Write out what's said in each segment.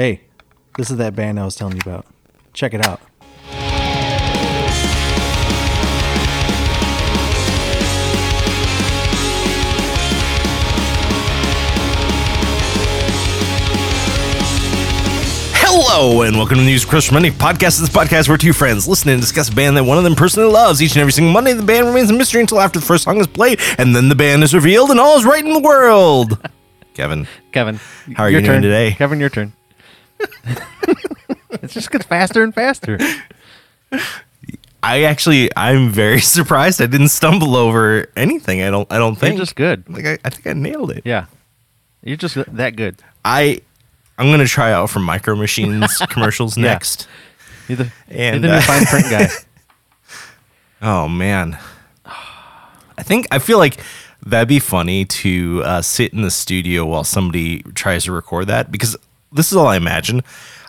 Hey, this is that band I was telling you about. Check it out. Hello and welcome to the News Crush Monday podcast. This podcast where two friends listen and discuss a band that one of them personally loves. Each and every single Monday, the band remains a mystery until after the first song is played, and then the band is revealed, and all is right in the world. Kevin, Kevin, How are your you doing turn. today? Kevin, your turn. it just gets faster and faster. I actually I'm very surprised I didn't stumble over anything. I don't I don't You're think just good. like I, I think I nailed it. Yeah. You're just that good. I I'm gonna try out for Micro Machines commercials Yeah. next. You're the, And, you're the uh, fine print guy. Oh man, I think I feel like that'd be funny to uh, sit in the studio while somebody tries to record that because this is all I imagine.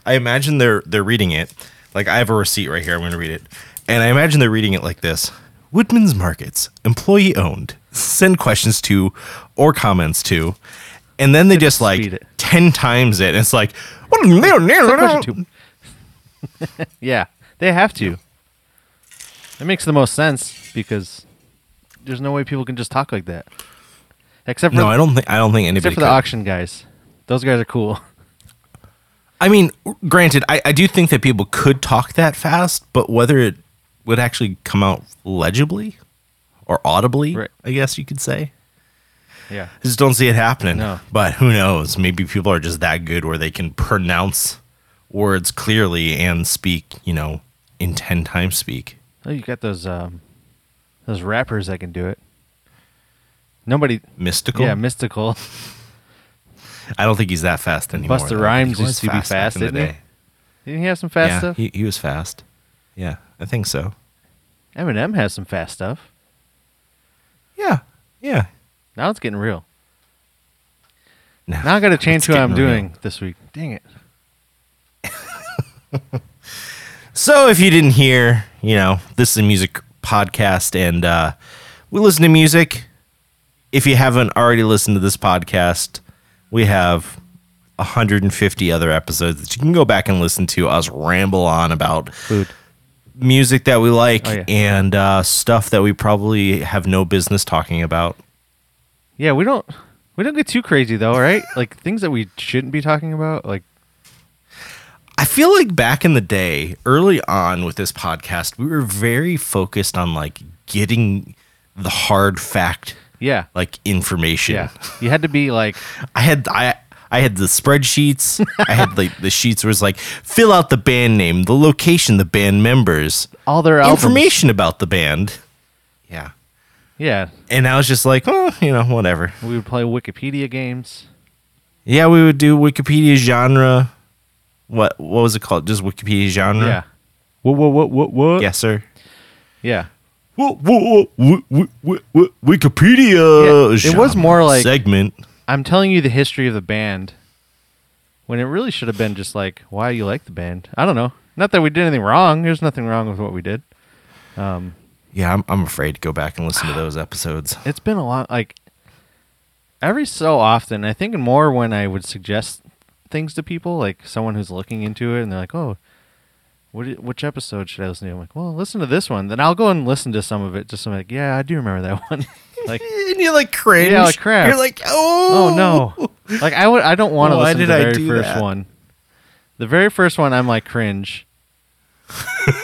I imagine they're they're reading it like I have a receipt right here. I'm going to read it, and I imagine they're reading it like this: Woodman's Markets, employee owned. Send questions to or comments to, and then they just like ten times it. And it's like, yeah, they have to. It makes the most sense because there's no way people can just talk like that. Except for no, I don't think I don't think anybody. except for the auction guys. Those guys are cool. I mean, granted, I, I do think that people could talk that fast, but whether it would actually come out legibly or audibly, Right. I guess you could say. Yeah. I just don't see it happening. No. But who knows? Maybe people are just that good where they can pronounce words clearly and speak, you know, in 10 times speak. Oh, you got those um those rappers that can do it. Nobody Mystikal? Yeah, Mystikal. I don't think he's that fast anymore. Though. Rhymes used to be fast, didn't he? Didn't he have some fast yeah, stuff? He, he was fast. Yeah, I think so. Eminem has some fast stuff. Yeah, yeah. Now it's getting real. No, Now I got to change who I'm real. doing this week. Dang it. So if you didn't hear, you know, this is a music podcast and uh, we listen to music. If you haven't already listened to this podcast, we have 150 other episodes that you can go back and listen to us ramble on about Food. music that we like Oh, yeah. and uh, stuff that we probably have no business talking about. Yeah, we don't we don't get too crazy though, right? like things that we shouldn't be talking about, like I feel like back in the day, early on with this podcast, we were very focused on like getting the hard fact yeah. like information. Yeah. You had to be like I had I I had the spreadsheets. I had like the sheets was like fill out the band name, the location, the band members, all their albums. information about the band. Yeah. Yeah. And I was just like, oh, you know, whatever. We would play Wikipedia games. Yeah, we would do Wikipedia genre. What what was it called? Just Wikipedia genre? Yeah. What what what what what? Yes, sir. Yeah. Whoa, whoa, whoa, whoa, Wikipedia. Yeah, it was more like- segment. I'm telling you the history of the band when it really should have been just like why you like the band. I don't know. Not that we did anything wrong. There's nothing wrong with what we did. Um, Yeah, I'm I'm afraid to go back and listen to those episodes. it's been a lot like every so often i think more when i would suggest things to people like someone who's looking into it and they're like oh what, which episode should i listen to? I'm like well listen to this one. Then i'll go and listen to some of it just so i'm like yeah i do remember that one. Like and you're like cringe. Yeah, like crap. You're like, oh, oh no. Like i would i don't want to listen to the I very first that? one. The very first one i'm like cringe.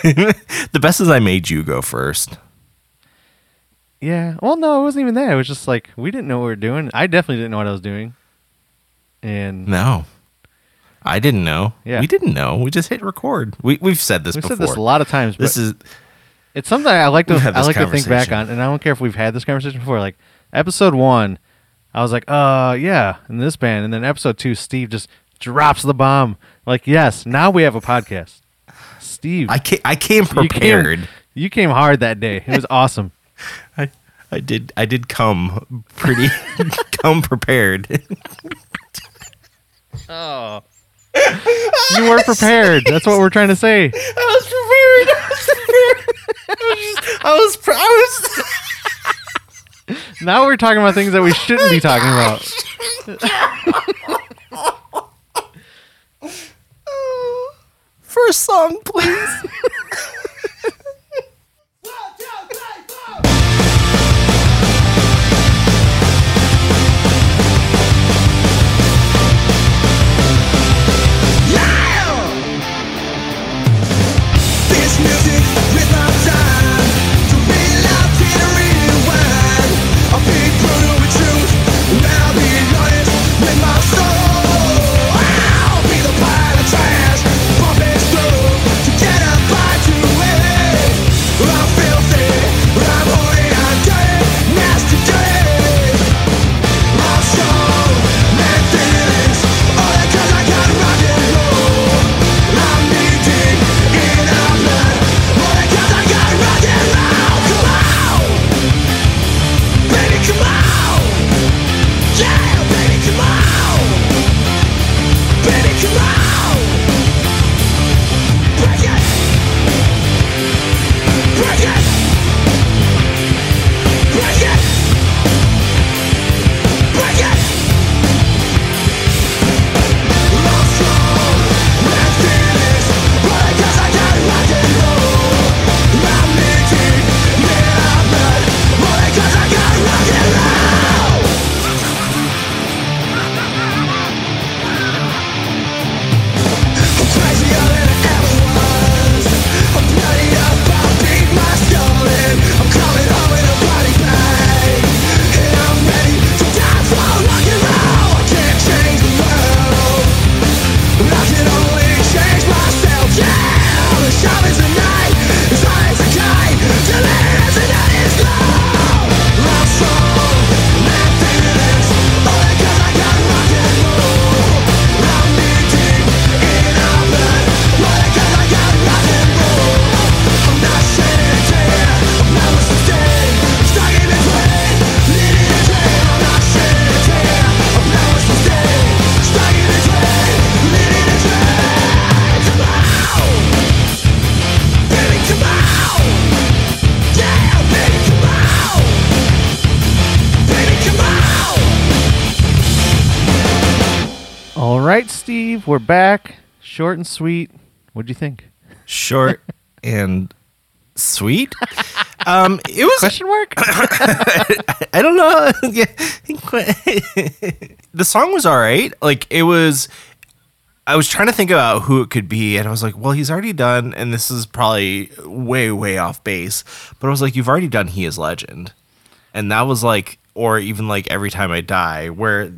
The best is I made you go first. yeah. Well no it wasn't even that. It was just like we didn't know what we were doing. I definitely didn't know what i was doing. And No, I didn't know. Yeah. we didn't know. We just hit record. We we've said this we've before. said this a lot of times but This is It's something I like to I like to think back on, and I don't care if we've had this conversation before. Like episode one, I was like, "Uh, yeah," in this band, and then episode two, Steve just drops the bomb. Like, yes, now we have a podcast. Steve, I came, I came you prepared. came, you came hard that day. It was awesome. I I did I did come pretty come prepared. Oh, you were prepared. That's what we're trying to say. I was prepared. I was prepared. I was just, I was I was Now we're talking about things that we shouldn't be talking about. All right, Steve, we're back. Short and sweet. What'd you think? Short and sweet. Um, it was Question mark? I don't know. The song was all right. Like it was. I was trying to think about who it could be, and I was like, "Well, he's already done, and this is probably way, way off base." But I was like, "You've already done He Is Legend," and that was like, or even like Every Time I Die, where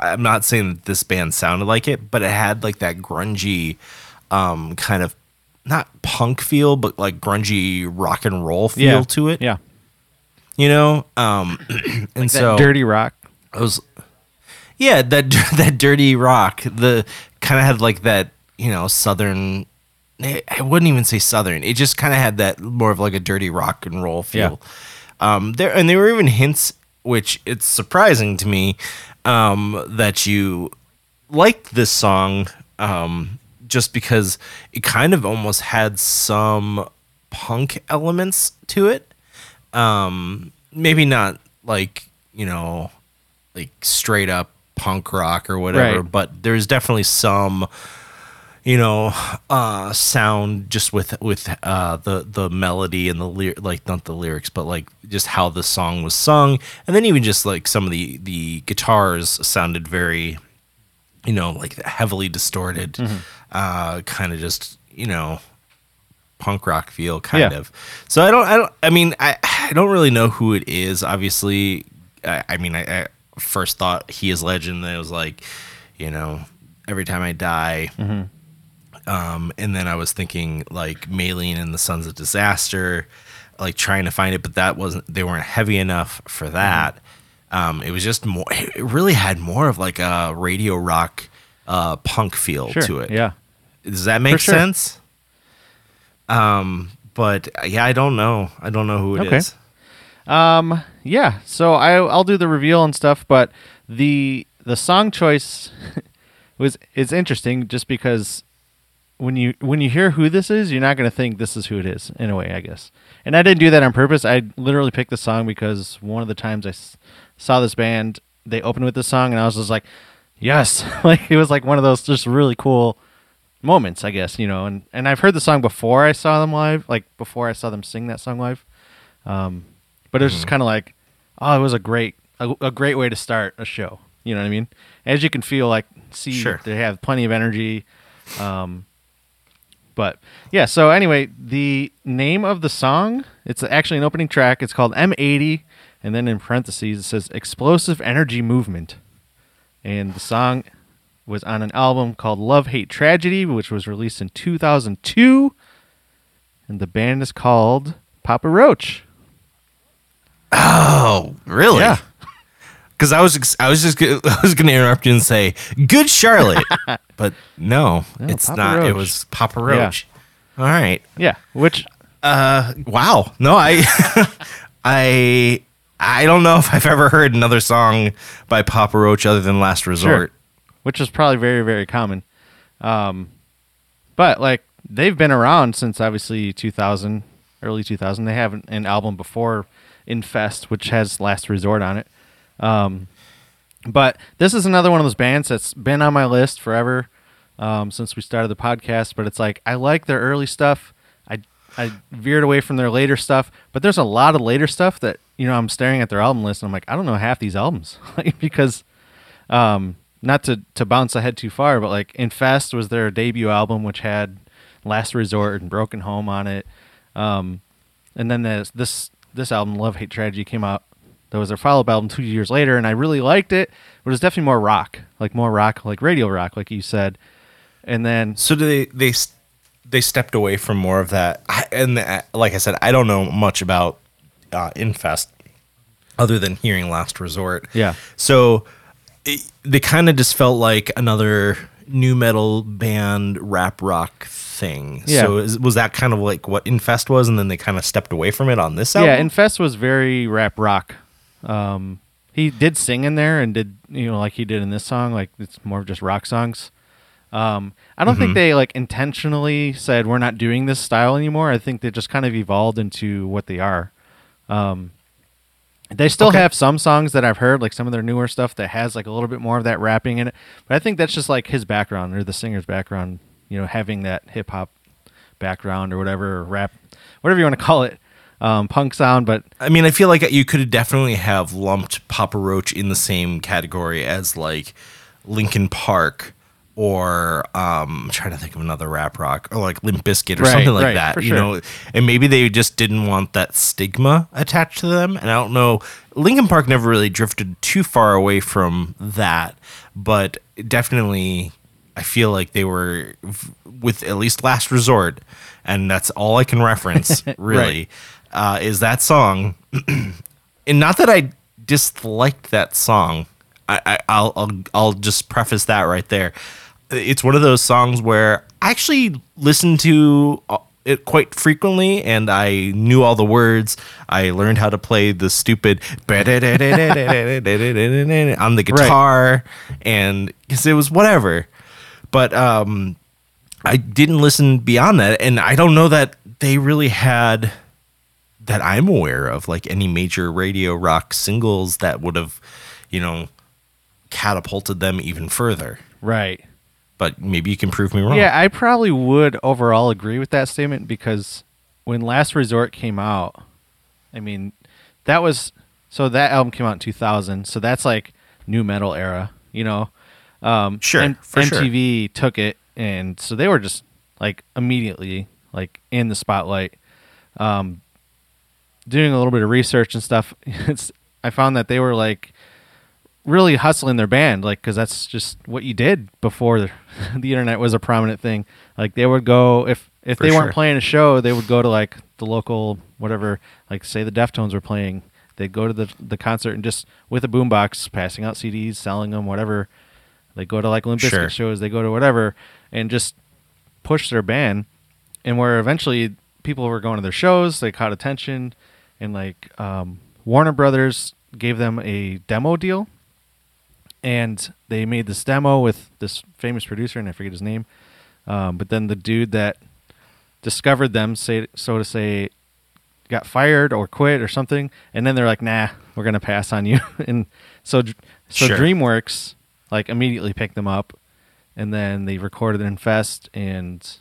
I'm not saying that this band sounded like it, but it had like that grungy, um, kind of not punk feel, but like grungy rock and roll feel yeah. to it. Yeah. You know, um, and That so dirty rock. I was, yeah, that that dirty rock. The kind of had like that, you know, southern. I wouldn't even say southern. It just kind of had that more of like a dirty rock and roll feel. Um, there and there were even hints, which it's surprising to me, um, that you liked this song, um, just because it kind of almost had some punk elements to it um maybe not like you know like straight up punk rock or whatever Right. but there's definitely some you know uh sound just with with uh the the melody and the ly- like not the lyrics but like just how the song was sung. And then even just like some of the the guitars sounded very you know like heavily distorted uh kind of just you know punk rock feel kind Yeah. of. So i don't i don't i mean i i don't really know who it is obviously. I, I mean I, I first thought he is legend and it was like you know every time i die um and then i was thinking like maylene and the sons of disaster like trying to find it but that wasn't they weren't heavy enough for that um it was just more it really had more of like a radio rock uh punk feel Sure. to it Yeah. does that make sure. sense? Um, but uh, yeah, I don't know. I don't know who it is. Okay. Um, yeah. So I I'll do the reveal and stuff, but the the song choice was is interesting just because when you when you hear who this is, you're not going to think this is who it is in a way, I guess. And I didn't do that on purpose. I literally picked the song because one of the times I s- saw this band, they opened with this song, and I was just like, yes, like it was like one of those just really cool moments, I guess, you know. And and I've heard the song before I saw them live, like before I saw them sing that song live. Um, but it was Mm-hmm. just kind of like, oh, it was a great a, a great way to start a show. You know what I mean? As you can feel, like see, Sure. they have plenty of energy. Um, but yeah, so anyway, the name of the song, it's actually an opening track. It's called M80, and then in parentheses it says Explosive Energy Movement. And the song was on an album called Love Hate Tragedy, which was released in 2002. And the band is called Papa Roach. Oh, really? Yeah. Because I was I was just I was going to interrupt you and say good Charlotte, but no, No, it's Papa not. It was Papa Yeah. Roach. All right. Yeah, which Uh, wow. No, I I I don't know if I've ever heard another song by Papa Roach other than Last Resort. which is probably very very common. Um, but like they've been around since obviously 2000, early 2000. They have an, an album before Infest, which has Last Resort on it. Um, but this is another one of those bands that's been on my list forever um, since we started the podcast. But it's like I like their early stuff. I I veered away from their later stuff, but there's a lot of later stuff that you know I'm staring at their album list and I'm like I don't know half these albums because um, not to to bounce ahead too far, but like Infest was their debut album, which had Last Resort and Broken Home on it. Um, and then this this this album, Love Hate Tragedy, came out. That was their follow up album two years later, and I really liked it. But it was definitely more rock, like more rock, like radio rock, like you said. And then So do they they they stepped away from more of that? And like I said, I don't know much about uh, Infest other than hearing Last Resort. Yeah. So it, they kind of just felt like another nu metal band rap rock thing. Yeah. So is, was that kind of like what Infest was, and then they kind of stepped away from it on this album? yeah, Infest was very rap rock. Um, he did sing in there and did you know like he did in this song, like it's more of just rock songs. Um, I don't think they like intentionally said we're not doing this style anymore. I think they just kind of evolved into what they are. Um, they still Okay. have some songs that I've heard, like some of their newer stuff that has like a little bit more of that rapping in it. But I think that's just like his background or the singer's background, you know, having that hip hop background or whatever, or rap, whatever you want to call it, um, punk sound. But I mean, I feel like you could definitely have lumped Papa Roach in the same category as like Linkin Park or um, I'm trying to think of another rap rock or like Limp Bizkit or Right, something like right, that. You sure. know, and maybe they just didn't want that stigma attached to them. And I don't know, Linkin Park never really drifted too far away from that, but definitely. I feel like they were with at least Last Resort, and that's all I can reference. Really, uh, is that song and not that I disliked that song. I, I I'll, I'll I'll just preface that right there. It's one of those songs where I actually listened to uh, it quite frequently, and I knew all the words. I learned how to play the stupid on the guitar, and because it was whatever. But um, I didn't listen beyond that, and I don't know that they really had that I'm aware of, like any major radio rock singles that would have, you know, catapulted them even further. right, But maybe you can prove me wrong. yeah, I probably would overall agree with that statement because when Last Resort came out, I mean, that was so that album came out in 2000, so that's like nu metal era, you know. Um, Sure, M- for sure. MTV took it, and so they were just like immediately like in the spotlight. Um, doing a little bit of research and stuff, it's I found that they were like really hustling their band, like because that's just what you did before the, the internet was a prominent thing. Like they would go if if For they sure. weren't playing a show, they would go to like the local whatever, like say the Deftones were playing. They'd go to the the concert and just with a boombox, passing out CDs, selling them, whatever. They go to like Limp Bizkit Sure. shows. They go to whatever and just push their band. And where eventually people were going to their shows, they caught attention, and like um, Warner Brothers gave them a demo deal and they made this demo with this famous producer, and I forget his name. Um, but then the dude that discovered them, say so to say, got fired or quit or something, and then they're like, "Nah, we're gonna pass on you." and so, so Sure. DreamWorks like immediately picked them up, and then they recorded Infest, and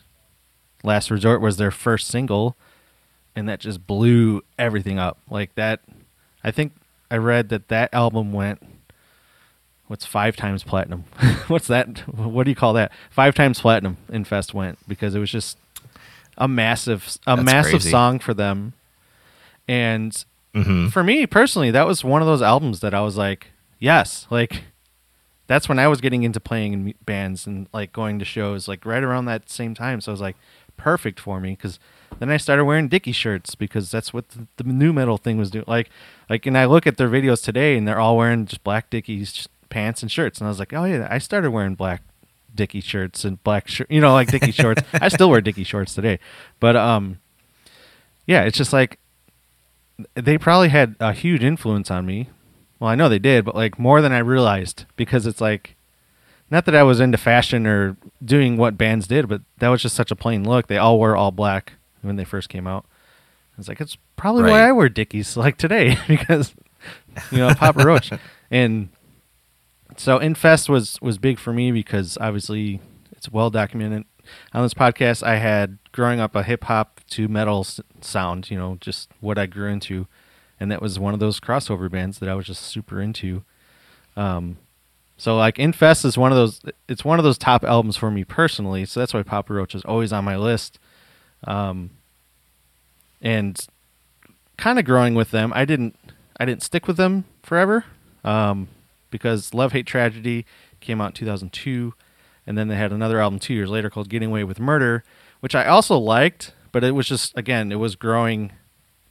Last Resort was their first single, and that just blew everything up. Like that, I think I read that that album went. What's five times platinum? What's that? What do you call that? Five times platinum. Infest went because it was just a massive, a That's massive crazy. song for them, and hmm for me personally, that was one of those albums that I was like, yes, like that's when I was getting into playing in bands and like going to shows, like right around that same time. So I was like, perfect for me because then I started wearing Dickie shirts because that's what the, the nu metal thing was doing. Like, like, and I look at their videos today and they're all wearing just black Dickies pants and shirts, and I was like, oh yeah, I started wearing black Dickie shirts and black shirt, you know, like Dickie shorts. I still wear Dickie shorts today, but um, yeah, it's just like they probably had a huge influence on me. Well, I know they did, but like more than I realized because it's like not that I was into fashion or doing what bands did, but that was just such a plain look. They all wore all black when they first came out. I was like, it's probably why I wear Dickies like today because you know Papa Roach and so Infest was was big for me because obviously it's well documented on this podcast. I had growing up a hip hop to metal s- sound, you know, just what I grew into, and that was one of those crossover bands that I was just super into. Um, so like Infest is one of those. It's one of those top albums for me personally. So that's why Papa Roach is always on my list. Um, and kind of growing with them, I didn't. I didn't stick with them forever. Um, because Love Hate Tragedy came out in 2002, and then they had another album two years later called Getting Away with Murder, which I also liked, but it was just again it was growing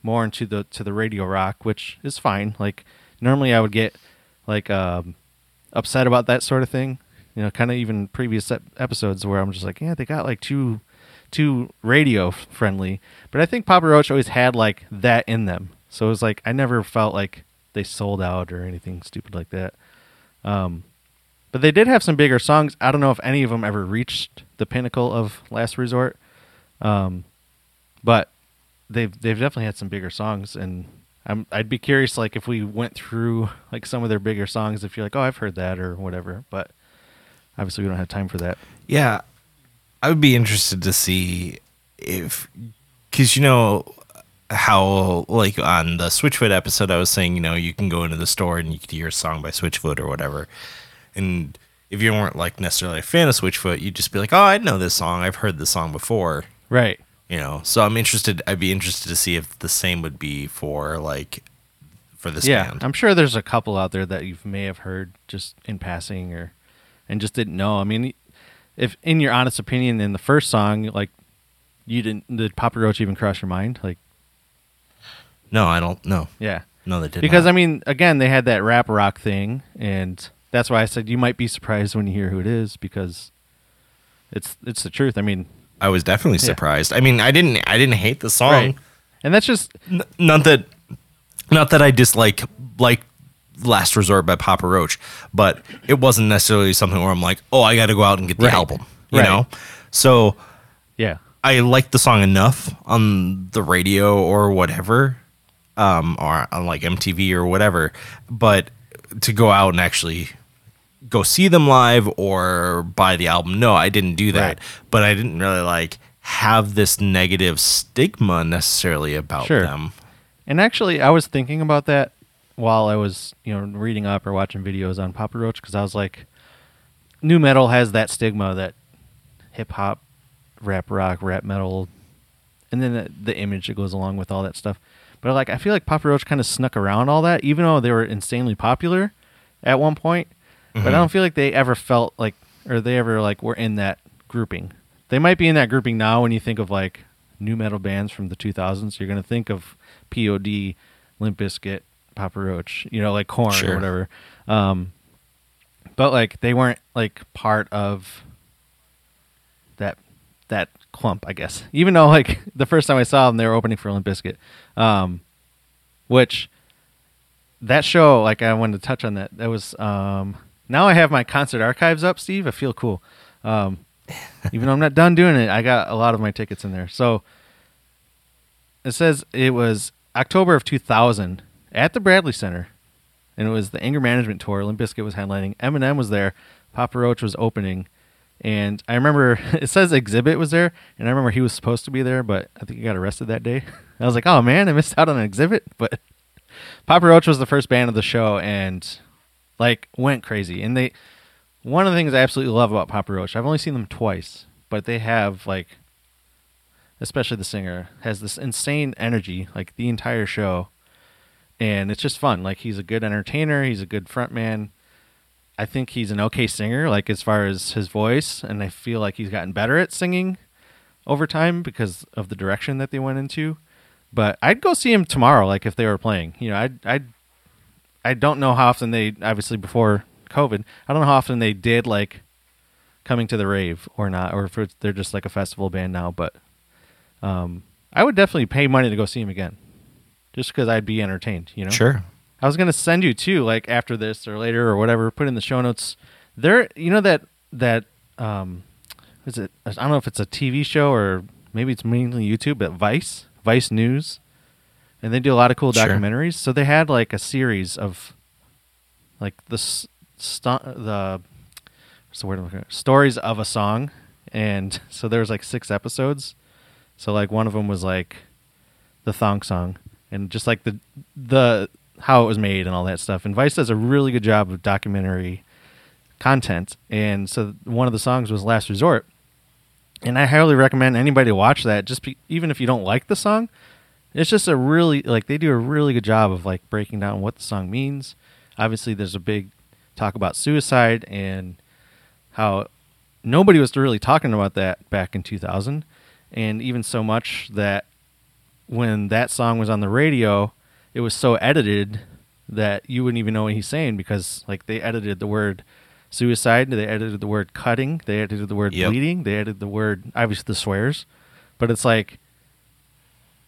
more into the to the radio rock, which is fine. Like normally I would get like um, upset about that sort of thing, you know, kind of even previous ep- episodes where I'm just like, yeah, they got like too too radio friendly, but I think Papa Roach always had like that in them, so it was like I never felt like they sold out or anything stupid like that. Um, but they did have some bigger songs. I don't know if any of them ever reached the pinnacle of Last Resort. Um, but they've they've definitely had some bigger songs, and I'm I'd be curious like if we went through like some of their bigger songs, if you're like, oh, I've heard that or whatever. But obviously, we don't have time for that. Yeah, I would be interested to see if, because you know how like on the Switchfoot episode, I was saying you know you can go into the store and you could hear a song by Switchfoot or whatever, and if you weren't like necessarily a fan of Switchfoot, you'd just be like, oh, I know this song, I've heard this song before, Right. You know. So I'm interested. I'd be interested to see if the same would be for like for this yeah, band. I'm sure there's a couple out there that you may have heard just in passing or and just didn't know. I mean, if in your honest opinion, in the first song, like you didn't, did Papa Roach even cross your mind? Like, no, I don't. know yeah, no, they didn't because not. I mean, again, they had that rap rock thing, and that's why I said you might be surprised when you hear who it is because it's it's the truth. I mean, I was definitely Yeah. surprised. I mean, I didn't. I didn't hate the song. right, and that's just N- not that not that I dislike like Last Resort by Papa Roach, but it wasn't necessarily something where I'm like, oh, I got to go out and get the Right. album, you Right. know. So yeah, I liked the song enough on the radio or whatever, um, or on like MTV or whatever, but to go out and actually go see them live or buy the album, no, I didn't do that. Right. But I didn't really like have this negative stigma necessarily about Sure. them. And actually, I was thinking about that while I was, you know, reading up or watching videos on Papa Roach because I was like, nu metal has that stigma that hip hop, rap rock, rap metal, and then the, the image that goes along with all that stuff. But like, I feel like Papa Roach kind of snuck around all that, even though they were insanely popular at one point. But I Mhm. don't feel like they ever felt like, or they ever like were in that grouping. They might be in that grouping now when you think of like nu metal bands from the 2000s. You're gonna think of POD, Limp Bizkit, Papa Roach, you know, like Korn Sure. or whatever. Um, but like they weren't like part of that that clump, I guess. Even though like the first time I saw them, they were opening for Limp Bizkit, um, which that show, like I wanted to touch on that. That was um, now I have my concert archives up, Steve. I feel cool. Um, even though I'm not done doing it, I got a lot of my tickets in there. So it says it was October of 2000 at the Bradley Center, and it was the Anger Management Tour. Limp Bizkit was headlining. Eminem was there. Papa Roach was opening. And I remember it says Xzibit was there, and I remember he was supposed to be there, but I think he got arrested that day. I was like, oh man, I missed out on an Xzibit. But Papa Roach was the first band of the show, and like went crazy. And they, one of the things I absolutely love about Papa Roach, I've only seen them twice, but they have like, especially the singer has this insane energy, like the entire show, and it's just fun. Like he's a good entertainer, he's a good frontman. I think he's an okay singer, like as far as his voice, and I feel like he's gotten better at singing over time because of the direction that they went into. But I'd go see him tomorrow, like if they were playing. You know, I'd, I'd, I don't know how often they, obviously before COVID, I don't know how often they did like coming to the rave or not, or if it's, they're just like a festival band now. But um, I would definitely pay money to go see him again, just because I'd be entertained. You know, Sure. I was gonna send you too, like after this or later or whatever. Put in the show notes. There, you know that that um, is it? I don't know if it's a TV show or maybe it's mainly YouTube. But Vice, Vice News, and they do a lot of cool Sure. documentaries. So they had like a series of like the s- sto- the what's the word I'm looking at? stories of a song, and so there was like six episodes. So like one of them was like the thong song and just like the the how it was made and all that stuff. And Vice does a really good job of documentary content. And so one of the songs was Last Resort. And I highly recommend anybody watch that just be, even if you don't like the song. It's just a really like they do a really good job of like breaking down what the song means. Obviously there's a big talk about suicide and how nobody was really talking about that back in 2000 and even so much that when that song was on the radio it was so edited that you wouldn't even know what he's saying because like they edited the word suicide they edited the word cutting they edited the word Yep. bleeding they edited the word obviously the swears but it's like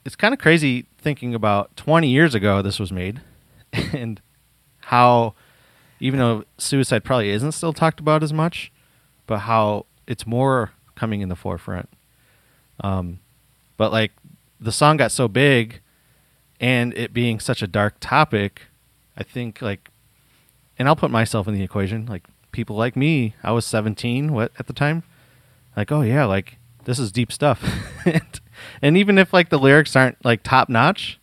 it's kind of crazy thinking about 20 years ago this was made and how even though suicide probably isn't still talked about as much but how it's more coming in the forefront. Um, but like the song got so big and it being such a dark topic i think like and i'll put myself in the equation like people like me i was 17 what at the time? Like oh yeah like this is deep stuff and, and even if like the lyrics aren't like top notch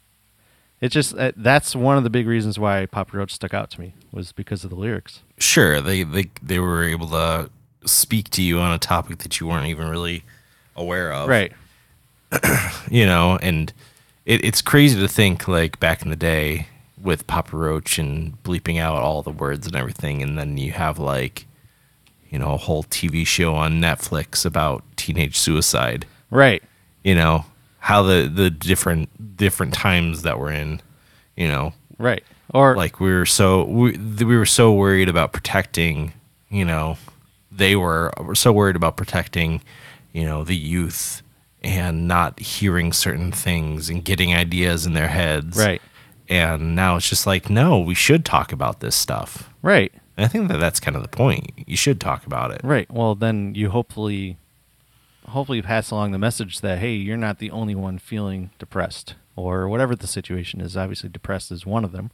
it's just uh, that's one of the big reasons why papa roach stuck out to me was because of the lyrics Sure. They they they were able to speak to you on a topic that you weren't even really aware of. right you know, and it, it's crazy to think like back in the day with Papa Roach and bleeping out all the words and everything, and then you have like, you know, a whole TV show on Netflix about teenage suicide. right. You know how the the different different times that we're in. You know, right. Or like we were so we, we were so worried about protecting you know they were, were so worried about protecting you know the youth and not hearing certain things and getting ideas in their heads. Right. And now it's just like no we should talk about this stuff. Right and i think that that's kind of the point you should talk about it Right. Well, then you hopefully, hopefully pass along the message that hey, you're not the only one feeling depressed or whatever the situation is. Obviously, depressed is one of them,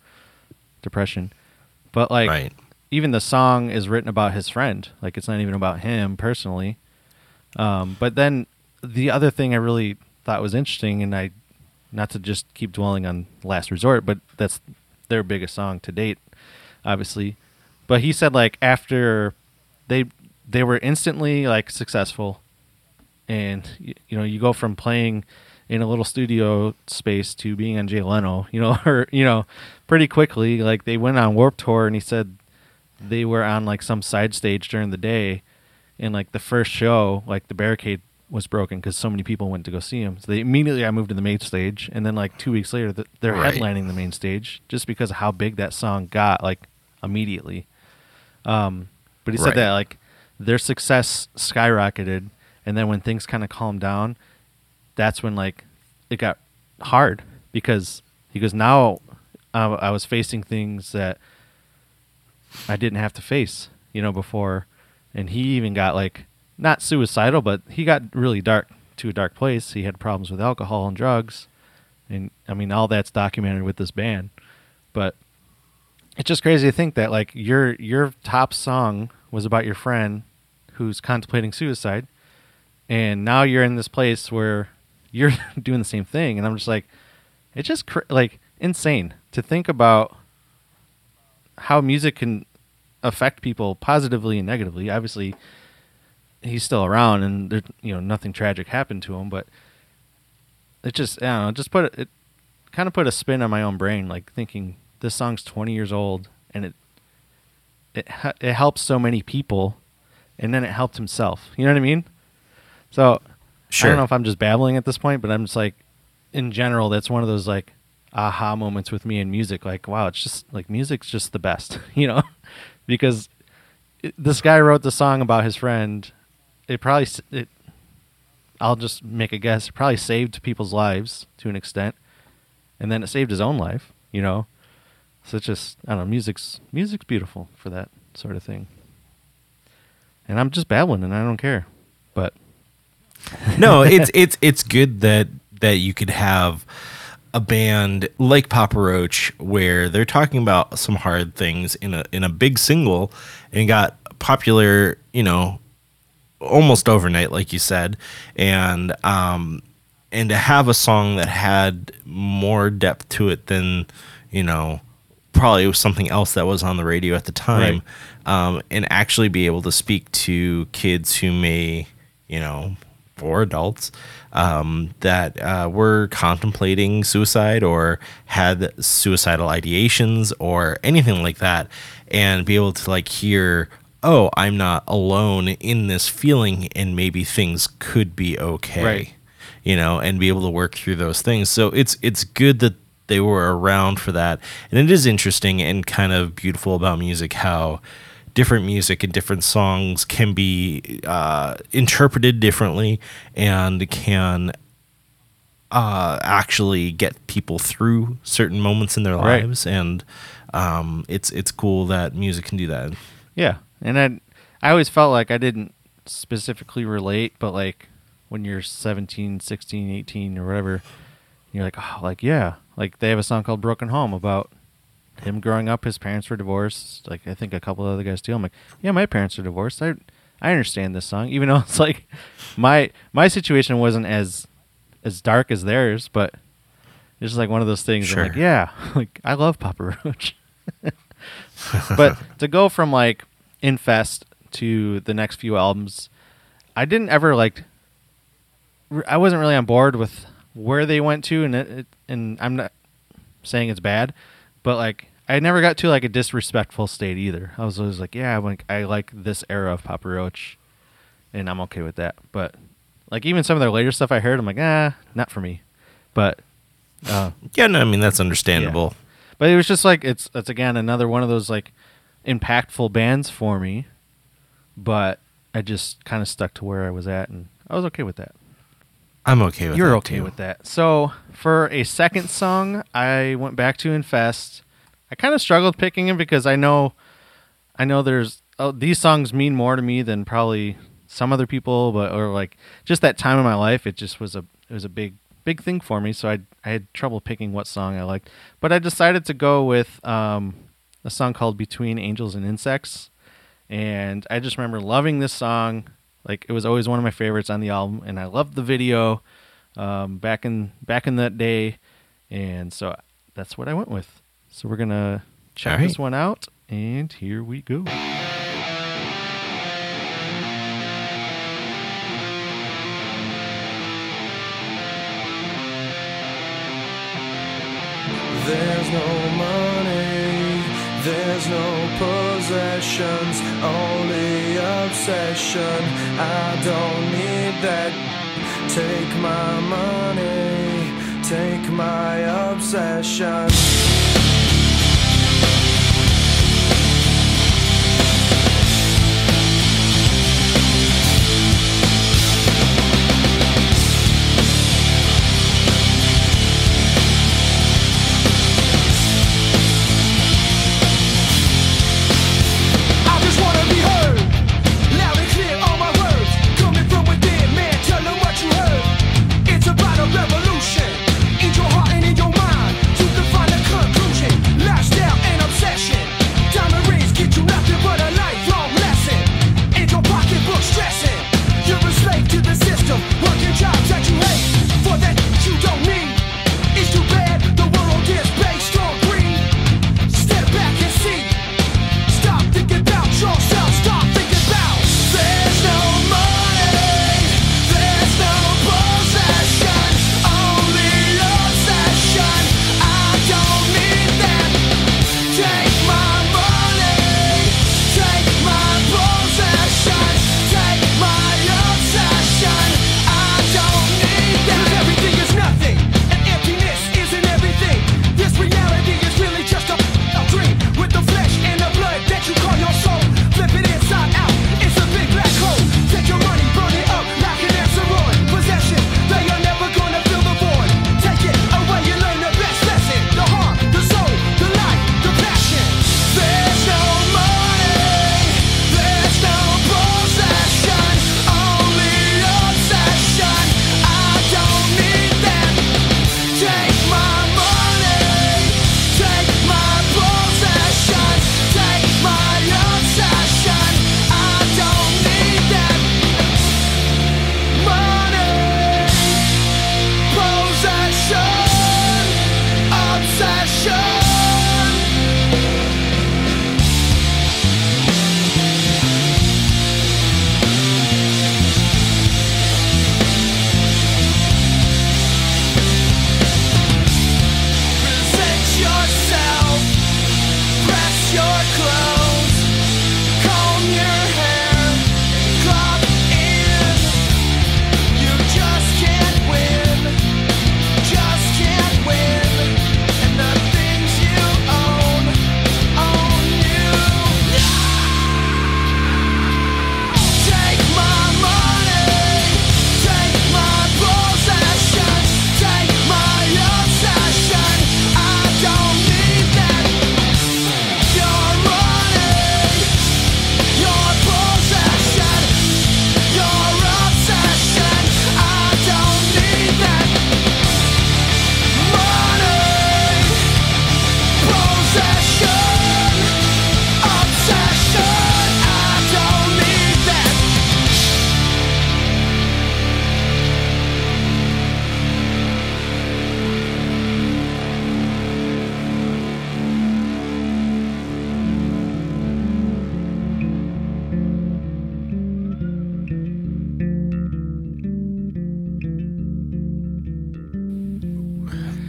depression. But like, right even the song is written about his friend. Like, it's not even about him personally. Um, but then the other thing I really thought was interesting, and I, not to just keep dwelling on Last Resort, but that's their biggest song to date, obviously. But he said like after they they were instantly like successful, and y- you know you go from playing in a little studio space to being on Jay Leno, you know, or you know, pretty quickly. Like they went on Warped Tour, and he said they were on like some side stage during the day, and like the first show, like the barricade was broken because so many people went to go see him. So they immediately I moved to the main stage, and then like two weeks later, th- they're Right. headlining the main stage just because of how big that song got, like immediately. Um, but he said Right. that like their success skyrocketed, and then when things kind of calmed down, that's when like it got hard because he goes now uh, I was facing things that I didn't have to face, you know, before, and he even got like not suicidal, but he got really dark to a dark place. He had problems with alcohol and drugs, and I mean all that's documented with this band, but it's just crazy to think that like your your top song was about your friend who's contemplating suicide, and now you're in this place where you're doing the same thing, and I'm just like, it's just cr- like insane to think about how music can affect people positively and negatively. Obviously, he's still around, and there, you know nothing tragic happened to him, but it just I don't know, just put it, it kind of put a spin on my own brain, like thinking this song's 20 years old, and it it it helps so many people, and then it helped himself. You know what I mean? So I don't know if I'm just babbling at this point, but I'm just like, in general, that's one of those like aha moments with me in music. Like, wow, it's just like music's just the best, you know, because it, this guy wrote the song about his friend. It probably it. I'll just make a guess. It probably saved people's lives to an extent, and then it saved his own life. You know, so it's just I don't know. Music's music's beautiful for that sort of thing. And I'm just babbling, and I don't care. But no, it's it's it's good that that you could have a band like Papa Roach where they're talking about some hard things in a in a big single and got popular, you know, almost overnight, like you said, and um, and to have a song that had more depth to it than you know probably was something else that was on the radio at the time, um, and actually be able to speak to kids who may you know or adults um, that uh, were contemplating suicide or had suicidal ideations or anything like that, and be able to like hear oh, I'm not alone in this feeling, and maybe things could be okay. Right. You know, and be able to work through those things. So it's it's good that they were around for that, and it is interesting and kind of beautiful about music how different music and different songs can be uh, interpreted differently and can uh, actually get people through certain moments in their Right. lives, and um, it's it's cool that music can do that. Yeah, and I I always felt like I didn't specifically relate, but like when you're 17, 16, 18 or whatever, you're like, oh, like yeah, like they have a song called "Broken Home" about him growing up. His parents were divorced. Like I think a couple of other guys too. I'm like, yeah, my parents are divorced. I I understand this song, even though it's like my my situation wasn't as as dark as theirs, but it's just like one of those things. I'm like, yeah, like I love Papa Roach. but to go from like Infest to the next few albums, I didn't ever like. I wasn't really on board with where they went to, and it, it, and I'm not saying it's bad, but like I never got to like a disrespectful state either. I was always like, yeah, I like I like this era of Papa Roach, and I'm okay with that. But like even some of their later stuff I heard, I'm like, ah, not for me. But uh, Yeah, no, I mean that's understandable. but it was just like it's it's again another one of those like impactful bands for me. But I just kind of stuck to where I was at, and I was okay with that. I'm okay with You're that, okay too. with that. So for a second song, I went back to Infest. I kind of struggled picking it because I know, I know there's oh, these songs mean more to me than probably some other people, but or like just that time in my life, it just was a it was a big big thing for me. So I I had trouble picking what song I liked, but I decided to go with um, a song called "Between Angels and Insects," and I just remember loving this song. Like it was always one of my favorites on the album, and I loved the video um, back in back in that day, and so that's what I went with. So we're gonna check All right. this one out, and here we go. There's no money, there's no possessions, only obsession. I don't need that. Take my money, take my obsession.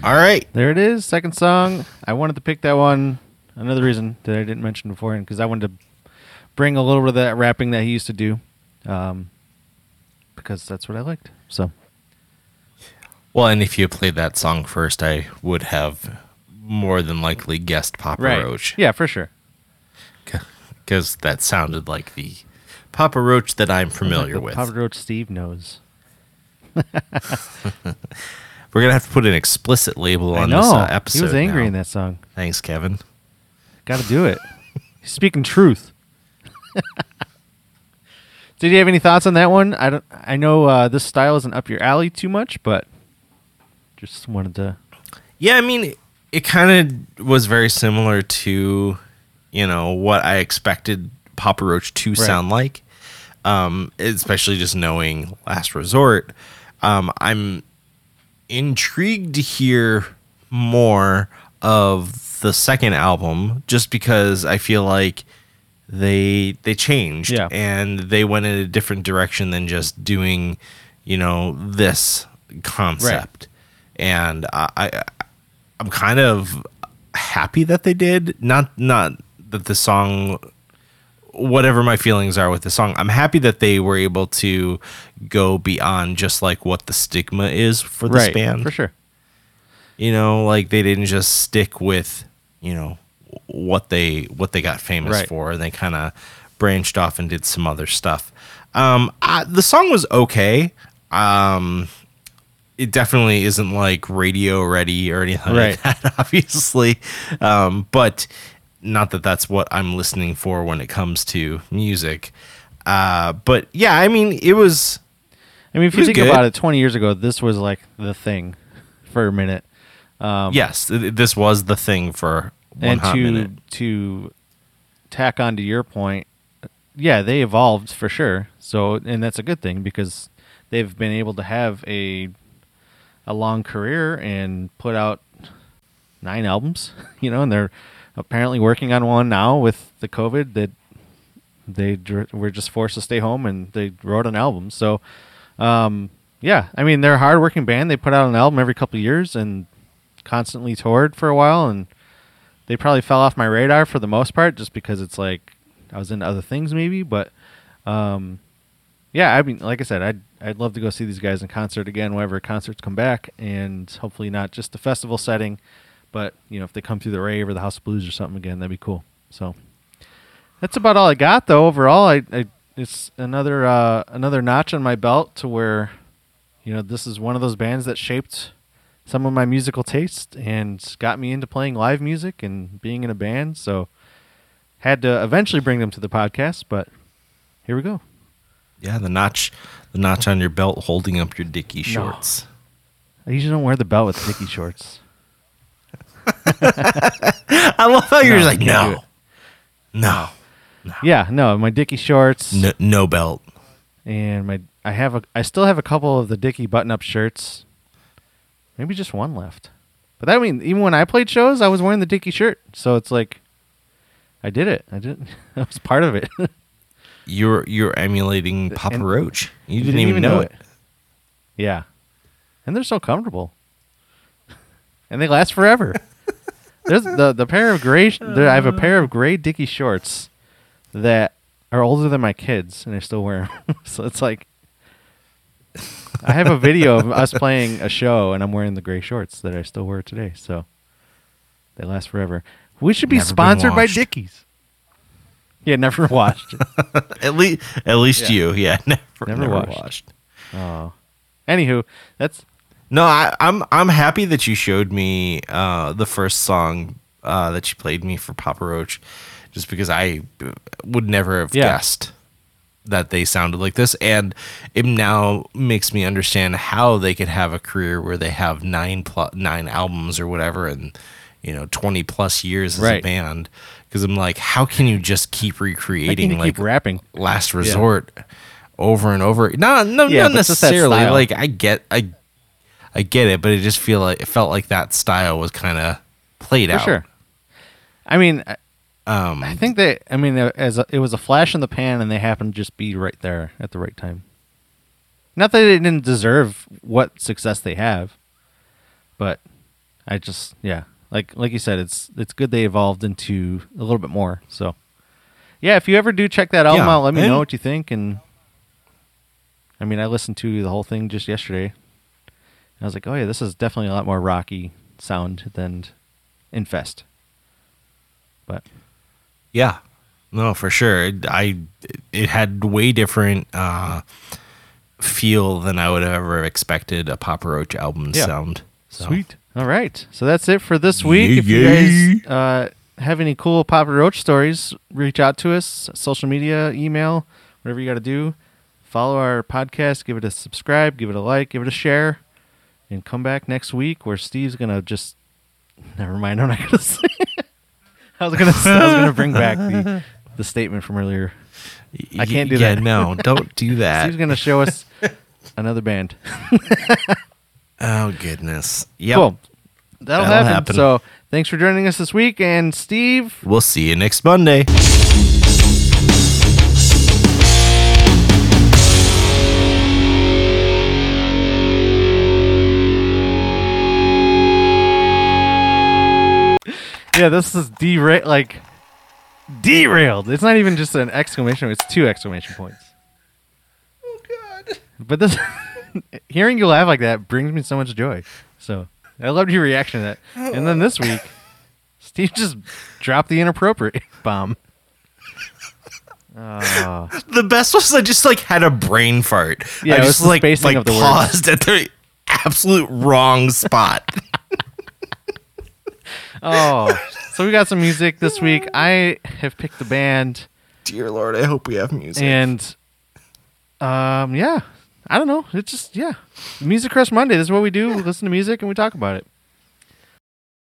All right. There it is, second song. I wanted to pick that one. Another reason that I didn't mention beforehand because I wanted to bring a little bit of that rapping that he used to do, um, because that's what I liked. So Well, and if you played that song first, I would have more than likely guessed Papa Roach. yeah, for sure. Because that sounded like the Papa Roach that I'm familiar The with. Papa Roach Steve knows. We're going to have to put an explicit label on this uh, episode. he was angry now. in that song. Thanks, Kevin. Got to do it. He's speaking truth. Did you have any thoughts on that one? I don't. I know uh, this style isn't up your alley too much, but just wanted to. Yeah, I mean, it kind of was very similar to, you know, what I expected Papa Roach to sound like. Um, especially just knowing Last Resort. Um, I'm intrigued to hear more of the second album just because I feel like they they changed Yeah. and they went in a different direction than just doing, you know, this concept. And I, I I'm kind of happy that they did. Not not that the song whatever my feelings are with the song, I'm happy that they were able to go beyond just like what the stigma is for this right, band. for sure. You know, like they didn't just stick with, you know, what they what they got famous Right. for. They kind of branched off and did some other stuff. Um, I, the song was okay. Um, it definitely isn't like radio ready or anything Right. like that, obviously. Um, but not that that's what I'm listening for when it comes to music. Uh, but yeah, I mean, it was I mean, if you think good. about it, 20 years ago, this was like the thing for a minute. Um, yes, this was the thing for one and hot to minute. to tack on to your point, yeah, they evolved for sure. So, and that's a good thing because they've been able to have a a long career and put out nine albums. You know, and they're apparently working on one now with the COVID that they dr- were just forced to stay home and they wrote an album. So, um, yeah, I mean they're a hardworking band. They put out an album every couple years and constantly toured for a while and they probably fell off my radar for the most part just because it's like I was into other things maybe, but um yeah, I mean like I said, I'd I'd love to go see these guys in concert again whenever concerts come back and hopefully not just the festival setting, but you know, if they come through the rave or the House of Blues or something again, that'd be cool. So that's about all I got though overall. I, I it's another uh another notch on my belt to where you know, this is one of those bands that shaped some of my musical taste and got me into playing live music and being in a band. So had to eventually bring them to the podcast, but here we go. Yeah, the notch, the notch on your belt holding up your Dickie shorts. I usually don't wear the belt with Dickie shorts. I love how you're No, just like, can't no, no, Yeah, no, my Dickie shorts no, no belt. and my I have a I still have a couple of the Dickie button-up shirts. Maybe just one left. But that I mean even when I played shows, I was wearing the Dickie shirt. So it's like I did it. I did. I was part of it. You're you're emulating Papa And- Roach. You didn't, even know it. Yeah. And they're so comfortable. and they last forever. There's the the pair of gray sh- there, I have a pair of uh. gray Dickie shorts that are older than my kids and I still wear them. so it's like I have a video of us playing a show and I'm wearing the gray shorts that I still wear today. So they last forever. We should be Never been sponsored by washed. Dickies. Yeah, never washed. It. At least at least Yeah. you, yeah, never Never never, washed. washed. oh. Anywho, that's No, I, I'm I'm happy that you showed me uh, the first song uh, that you played me for Papa Roach, just because I uh, would never have Yeah. guessed that they sounded like this, and it now makes me understand how they could have a career where they have nine plus nine albums or whatever, and you know twenty plus years as Right. a band. Because I'm like, how can you just keep recreating keep like rapping. last resort over and over. No, no, Yeah, not but it's just that necessarily. Like I get, I, I get it, but it just feel like it felt like that style was kind of played For out. sure. I mean, I- Um, I think they. I mean, as a, it was a flash in the pan, and they happened to just be right there at the right time. Not that they didn't deserve what success they have, but I just yeah, like like you said, it's it's good they evolved into a little bit more. So yeah, if you ever do check that album Yeah, out, let me know what you think. And I mean, I listened to the whole thing just yesterday. I was like, oh yeah, this is definitely a lot more rocky sound than Infest. But Yeah. No, for sure. It- I it had way different uh feel than I would have ever expected a Papa Roach album Yeah. sound. So. All right. So that's it for this week. Yeah, if you guys uh, have any cool Papa Roach stories, reach out to us, social media, email, whatever you got to do. Follow our podcast, give it a subscribe, give it a like, give it a share, and come back next week where Steve's going to just. Never mind. I'm not going to say. I was going to I was to bring back the, the statement from earlier. I can't do yeah, that. no, don't do that. Steve's going to show us another band. oh goodness. Yep. Cool. That'll, That'll happen. happen. So thanks for joining us this week. And Steve, We'll see you next Monday. Yeah, this is derailed. Like derailed. It's not even just an exclamation. It's two exclamation points. Oh God! But this, hearing you laugh like that brings me so much joy. So I loved your reaction to that. And then this week, Steve just dropped the inappropriate bomb. Oh. The best was I just like had a brain fart. Yeah, I just like like of the words. paused at the absolute wrong spot. Oh, so we got some music this week. I have picked the band, Dear Lord, I hope we have music. and um, yeah, I don't know. It's just yeah, Music Crush Monday. This is what we do. We listen to music and we talk about it.